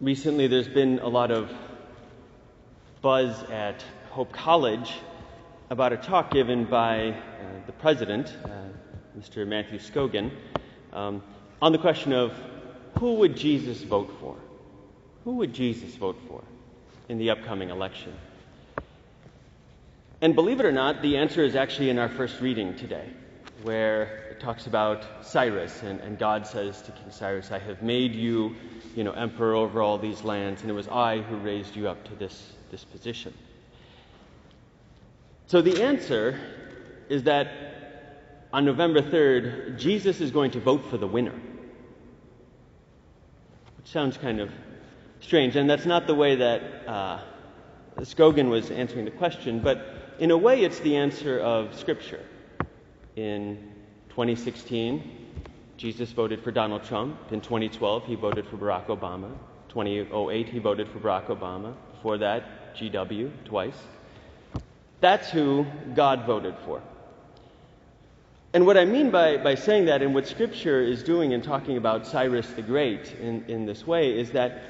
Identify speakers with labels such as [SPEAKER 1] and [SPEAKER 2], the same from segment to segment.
[SPEAKER 1] Recently, there's been a lot of buzz at Hope College about a talk given by uh, the president, uh, Mr. Matthew Scogin, um, on the question of who would Jesus vote for? Who would Jesus vote for in the upcoming election? And believe it or not, the answer is actually in our first reading today, where it talks about Cyrus, and, and God says to King Cyrus, I have made you, you know, emperor over all these lands, and it was I who raised you up to this, this position. So the answer is that on November 3rd, Jesus is going to vote for the winner. Which sounds kind of strange, and that's not the way that uh, Scogin was answering the question, but in a way, it's the answer of Scripture. In 2016, Jesus voted for Donald Trump. In 2012, he voted for Barack Obama. 2008, he voted for Barack Obama. Before that, GW, twice. That's who God voted for. And what I mean by, by saying that, and what Scripture is doing in talking about Cyrus the Great in, in this way, is that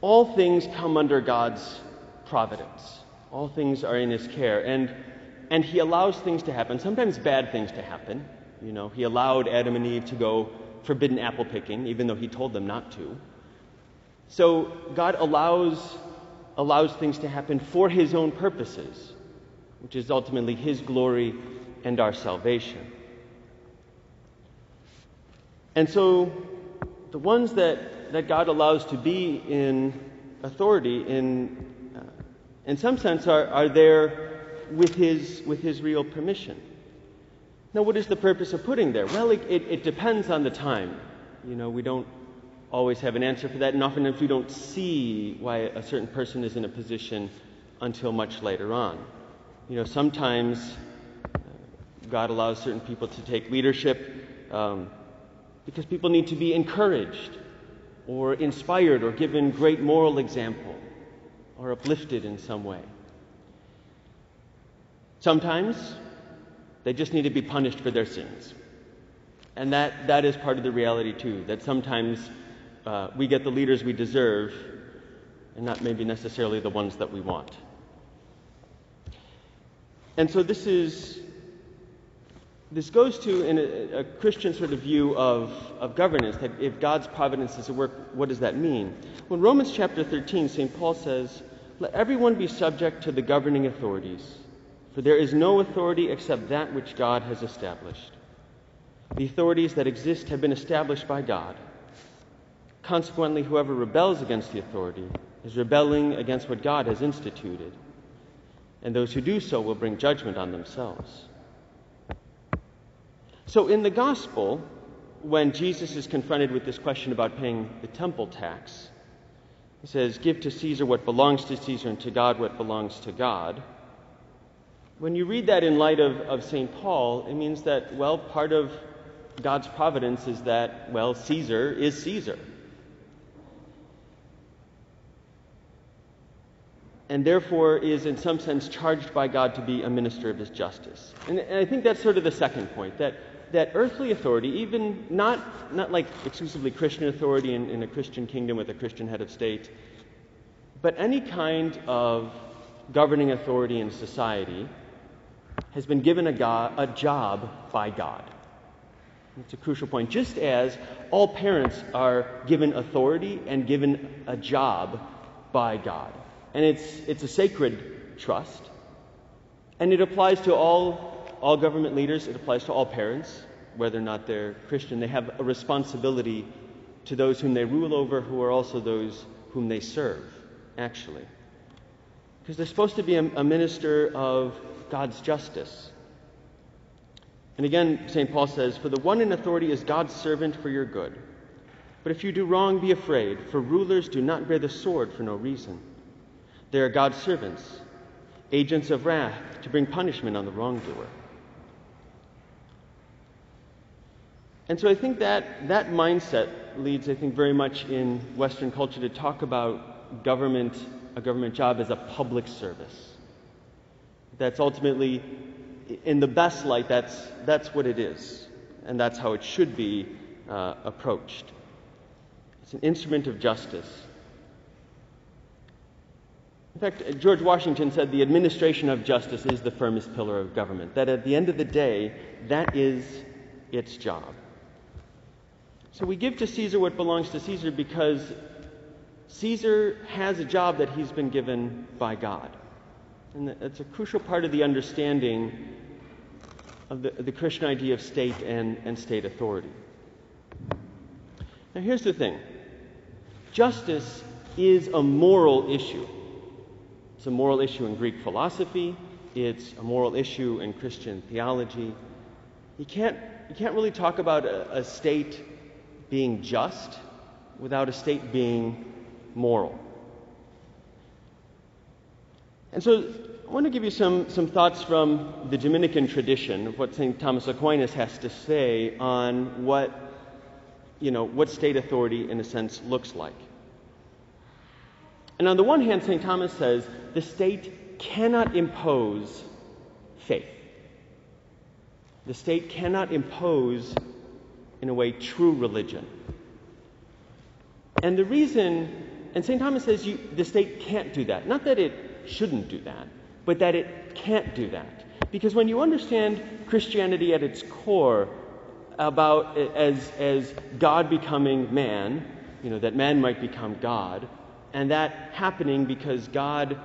[SPEAKER 1] all things come under God's providence. All things are in His care. And, and He allows things to happen, sometimes bad things to happen. You know, He allowed Adam and Eve to go forbidden apple picking, even though He told them not to. So God allows, allows things to happen for His own purposes, which is ultimately His glory and our salvation. And so, the ones that, that God allows to be in authority, in, uh, in some sense, are, are there with his, with his real permission. Now, what is the purpose of putting there? Well, it, it, it depends on the time. You know, we don't always have an answer for that, and oftentimes we don't see why a certain person is in a position until much later on. You know, sometimes God allows certain people to take leadership um, because people need to be encouraged or inspired or given great moral example or uplifted in some way. Sometimes they just need to be punished for their sins. And that, that is part of the reality, too, that sometimes uh, we get the leaders we deserve and not maybe necessarily the ones that we want. And so this is this goes to in a, a, Christian sort of view of, of governance, that if God's providence is at work, what does that mean? Well, in Romans chapter 13, St. Paul says, Let everyone be subject to the governing authorities, for there is no authority except that which God has established. The authorities that exist have been established by God. Consequently, whoever rebels against the authority is rebelling against what God has instituted, and those who do so will bring judgment on themselves. So, in the gospel, when Jesus is confronted with this question about paying the temple tax, he says, Give to Caesar what belongs to Caesar and to God what belongs to God. When you read that in light of, of St. Paul, it means that, well, part of God's providence is that, well, Caesar is Caesar. and therefore is in some sense charged by God to be a minister of his justice. And, and, I think that's sort of the second point that that earthly authority, even not, not like exclusively Christian authority in, in a Christian kingdom with a Christian head of state, but any kind of governing authority in society has been given a, God, a job by God. It's a crucial point. Just as all parents are given authority and given a job by God. And it's, it's a sacred trust. And it applies to all all government leaders, it applies to all parents, whether or not they're Christian. They have a responsibility to those whom they rule over, who are also those whom they serve, actually. Because they're supposed to be a, a minister of God's justice. And again, St. Paul says, For the one in authority is God's servant for your good. But if you do wrong, be afraid, for rulers do not bear the sword for no reason. They are God's servants, agents of wrath to bring punishment on the wrongdoer. And so I think that that mindset leads, I think, very much in Western culture to talk about government, a government job as a public service. That's ultimately, in the best light, that's, that's what it is. And that's how it should be uh, approached. It's an instrument of justice In fact, George Washington said the administration of justice is the firmest pillar of government, that at the end of the day, that is its job. So we give to Caesar what belongs to Caesar because Caesar has a job that he's been given by God. And that's a crucial part of the understanding of the, the Christian idea of state and, and state authority. Now, here's the thing justice is a moral issue. It's a moral issue in Greek philosophy, it's a moral issue in Christian theology. You can't, you can't really talk about a, a state being just without a state being moral. And so I want to give you some, some thoughts from the Dominican tradition of what St. Thomas Aquinas has to say on what, you know, what state authority, in a sense, looks like. And on the one hand, St. Thomas says the state cannot impose faith. The state cannot impose, in a way, true religion. And the reason, and St. Thomas says you, the state can't do that. Not that it shouldn't do that, but that it can't do that. Because when you understand Christianity at its core, about as, as God becoming man, you know, that man might become God, and that happening because God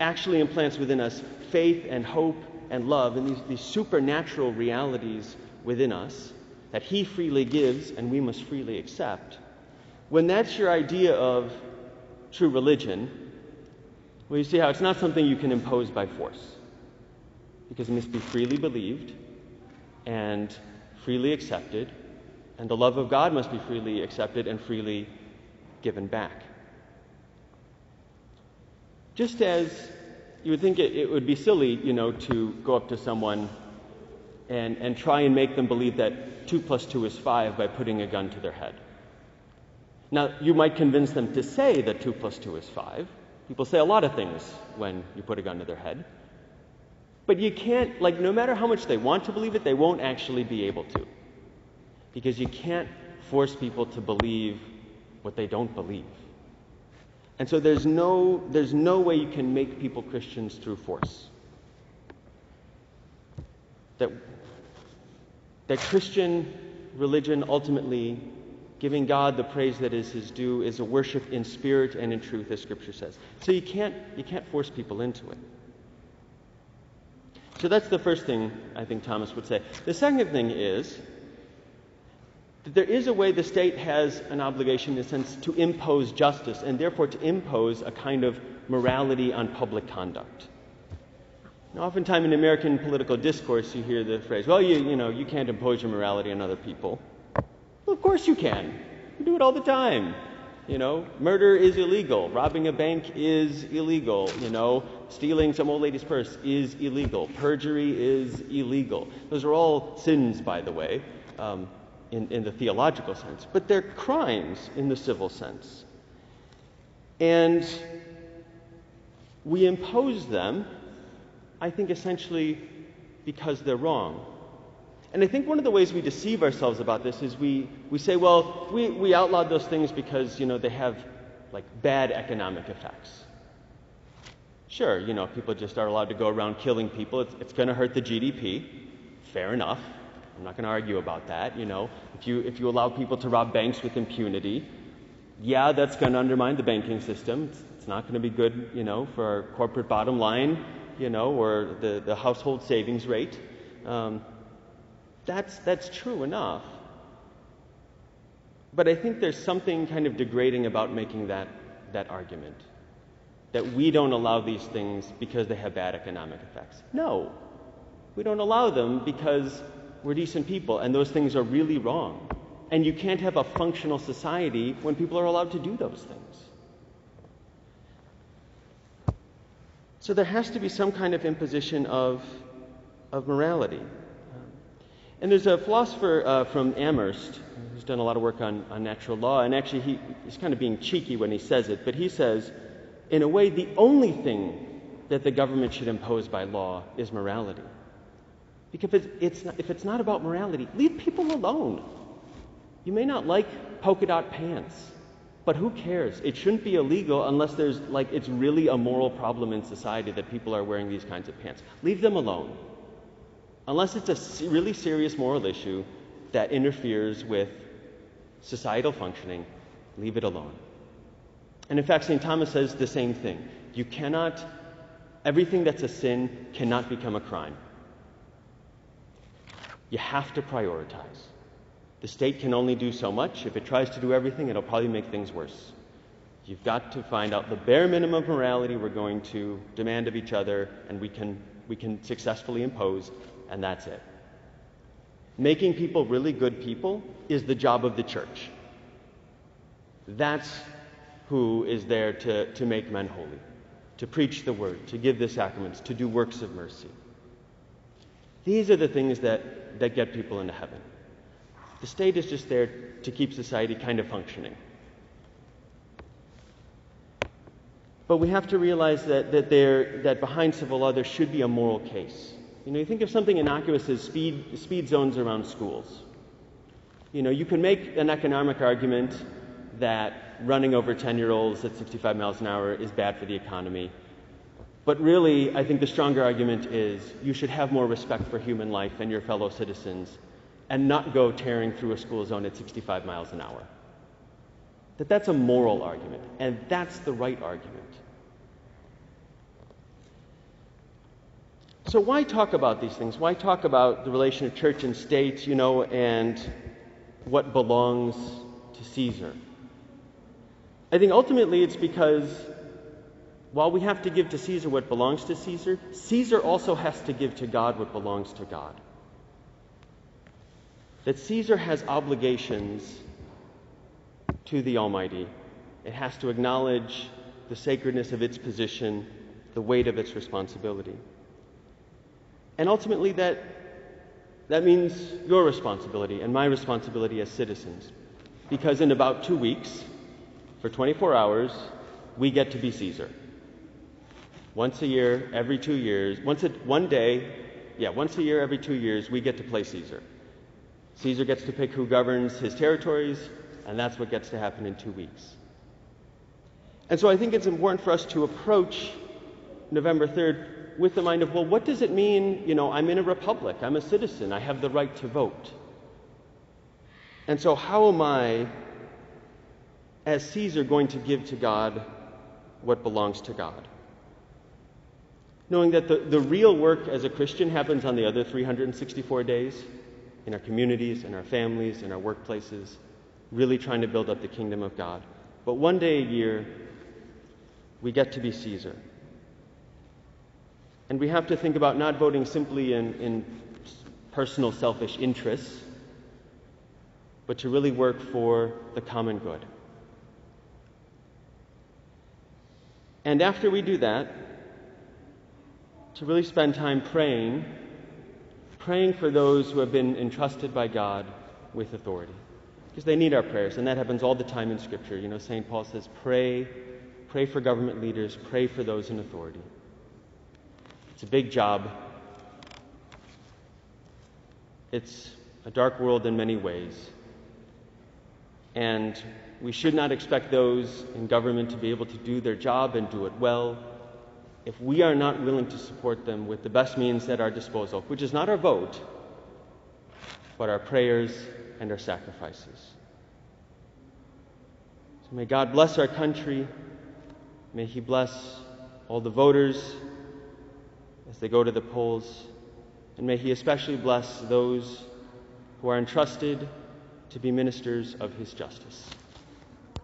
[SPEAKER 1] actually implants within us faith and hope and love and these, these supernatural realities within us that He freely gives and we must freely accept. When that's your idea of true religion, well, you see how it's not something you can impose by force, because it must be freely believed and freely accepted, and the love of God must be freely accepted and freely given back. Just as you would think it, it, would be silly, you know, to go up to someone and, and try and make them believe that 2 plus 2 is 5 by putting a gun to their head. Now, you might convince them to say that 2 plus 2 is 5, People say a lot of things when you put a gun to their head. But you can't, like, no matter how much they want to believe it, they won't actually be able to. Because you can't force people to believe what they don't believe. And so there's no, there's no way you can make people Christians through force. That, that Christian religion ultimately Giving God the praise that is his due is a worship in spirit and in truth, as Scripture says. So you can't, you can't force people into it. So that's the first thing I think Thomas would say. The second thing is that there is a way the state has an obligation, in a sense, to impose justice and therefore to impose a kind of morality on public conduct. Now, oftentimes in American political discourse, you hear the phrase, well, you, you know, you can't impose your morality on other people. Well, of course you can. You do it all the time. You know, murder is illegal. Robbing a bank is illegal. You know, stealing some old lady's purse is illegal. Perjury is illegal. Those are all sins, by the way, um, in, in the theological sense, but they're crimes in the civil sense. And we impose them, I think, essentially because they're wrong. And I think one of the ways we deceive ourselves about this is we, we say, well, we, we outlawed those things because, you know, they have like bad economic effects. Sure, you know, people just aren't allowed to go around killing people. It's, it's going to hurt the GDP. Fair enough. I'm not going to argue about that. You know, if you, if you allow people to rob banks with impunity, yeah, that's going to undermine the banking system. It's, it's not going to be good, you know, for our corporate bottom line, you know, or the, the household savings rate. Um, that's, that's true enough. But I think there's something kind of degrading about making that, that argument. That we don't allow these things because they have bad economic effects. No. We don't allow them because we're decent people and those things are really wrong. And you can't have a functional society when people are allowed to do those things. So there has to be some kind of imposition of, of morality. And there's a philosopher uh, from Amherst who's done a lot of work on, on natural law, and actually he, he's kind of being cheeky when he says it, but he says, in a way, the only thing that the government should impose by law is morality. Because if it's, it's not, if it's not about morality, leave people alone. You may not like polka dot pants, But who cares? It shouldn't be illegal unless there's like it's really a moral problem in society that people are wearing these kinds of pants. Leave them alone. Unless it's a really serious moral issue that interferes with societal functioning, leave it alone. And in fact, St. Thomas says the same thing. You cannot, everything that's a sin cannot become a crime. You have to prioritize. The state can only do so much. If it tries to do everything, it'll probably make things worse. You've got to find out the bare minimum of morality we're going to demand of each other and we can, we can successfully impose, and that's it. Making people really good people is the job of the church. That's who is there to, to make men holy, to preach the word, to give the sacraments, to do works of mercy. These are the things that, that get people into heaven. The state is just there to keep society kind of functioning. But we have to realize that, that, there, that behind civil law there should be a moral case. You know, you think of something innocuous as speed, speed zones around schools. You know, you can make an economic argument that running over 10 year olds at 65 miles an hour is bad for the economy. But really, I think the stronger argument is you should have more respect for human life and your fellow citizens and not go tearing through a school zone at 65 miles an hour. That that's a moral argument, and that's the right argument. So why talk about these things? Why talk about the relation of church and state, you know, and what belongs to Caesar? I think ultimately it's because while we have to give to Caesar what belongs to Caesar, Caesar also has to give to God what belongs to God that Caesar has obligations to the Almighty. It has to acknowledge the sacredness of its position, the weight of its responsibility. And ultimately, that, that means your responsibility and my responsibility as citizens. Because in about two weeks, for 24 hours, we get to be Caesar. Once a year, every two years, once a, one day, yeah, once a year, every two years, we get to play Caesar. Caesar gets to pick who governs his territories, and that's what gets to happen in two weeks. And so I think it's important for us to approach November 3rd with the mind of, well, what does it mean? You know, I'm in a republic, I'm a citizen, I have the right to vote. And so, how am I, as Caesar, going to give to God what belongs to God? Knowing that the, the real work as a Christian happens on the other 364 days in our communities, in our families, in our workplaces, really trying to build up the kingdom of God. But one day a year, we get to be Caesar. And we have to think about not voting simply in, in personal selfish interests, but to really work for the common good. And after we do that, to really spend time praying praying for those who have been entrusted by God with authority. Because they need our prayers, and that happens all the time in Scripture. You know, St. Paul says, pray, pray for government leaders, pray for those in authority. It's a big job. It's a dark world in many ways. And we should not expect those in government to be able to do their job and do it well if we are not willing to support them with the best means at our disposal, which is not our vote, but our prayers and our sacrifices. So may God bless our country. May He bless all the voters as they go to the polls. And may He especially bless those who are entrusted to be ministers of His justice.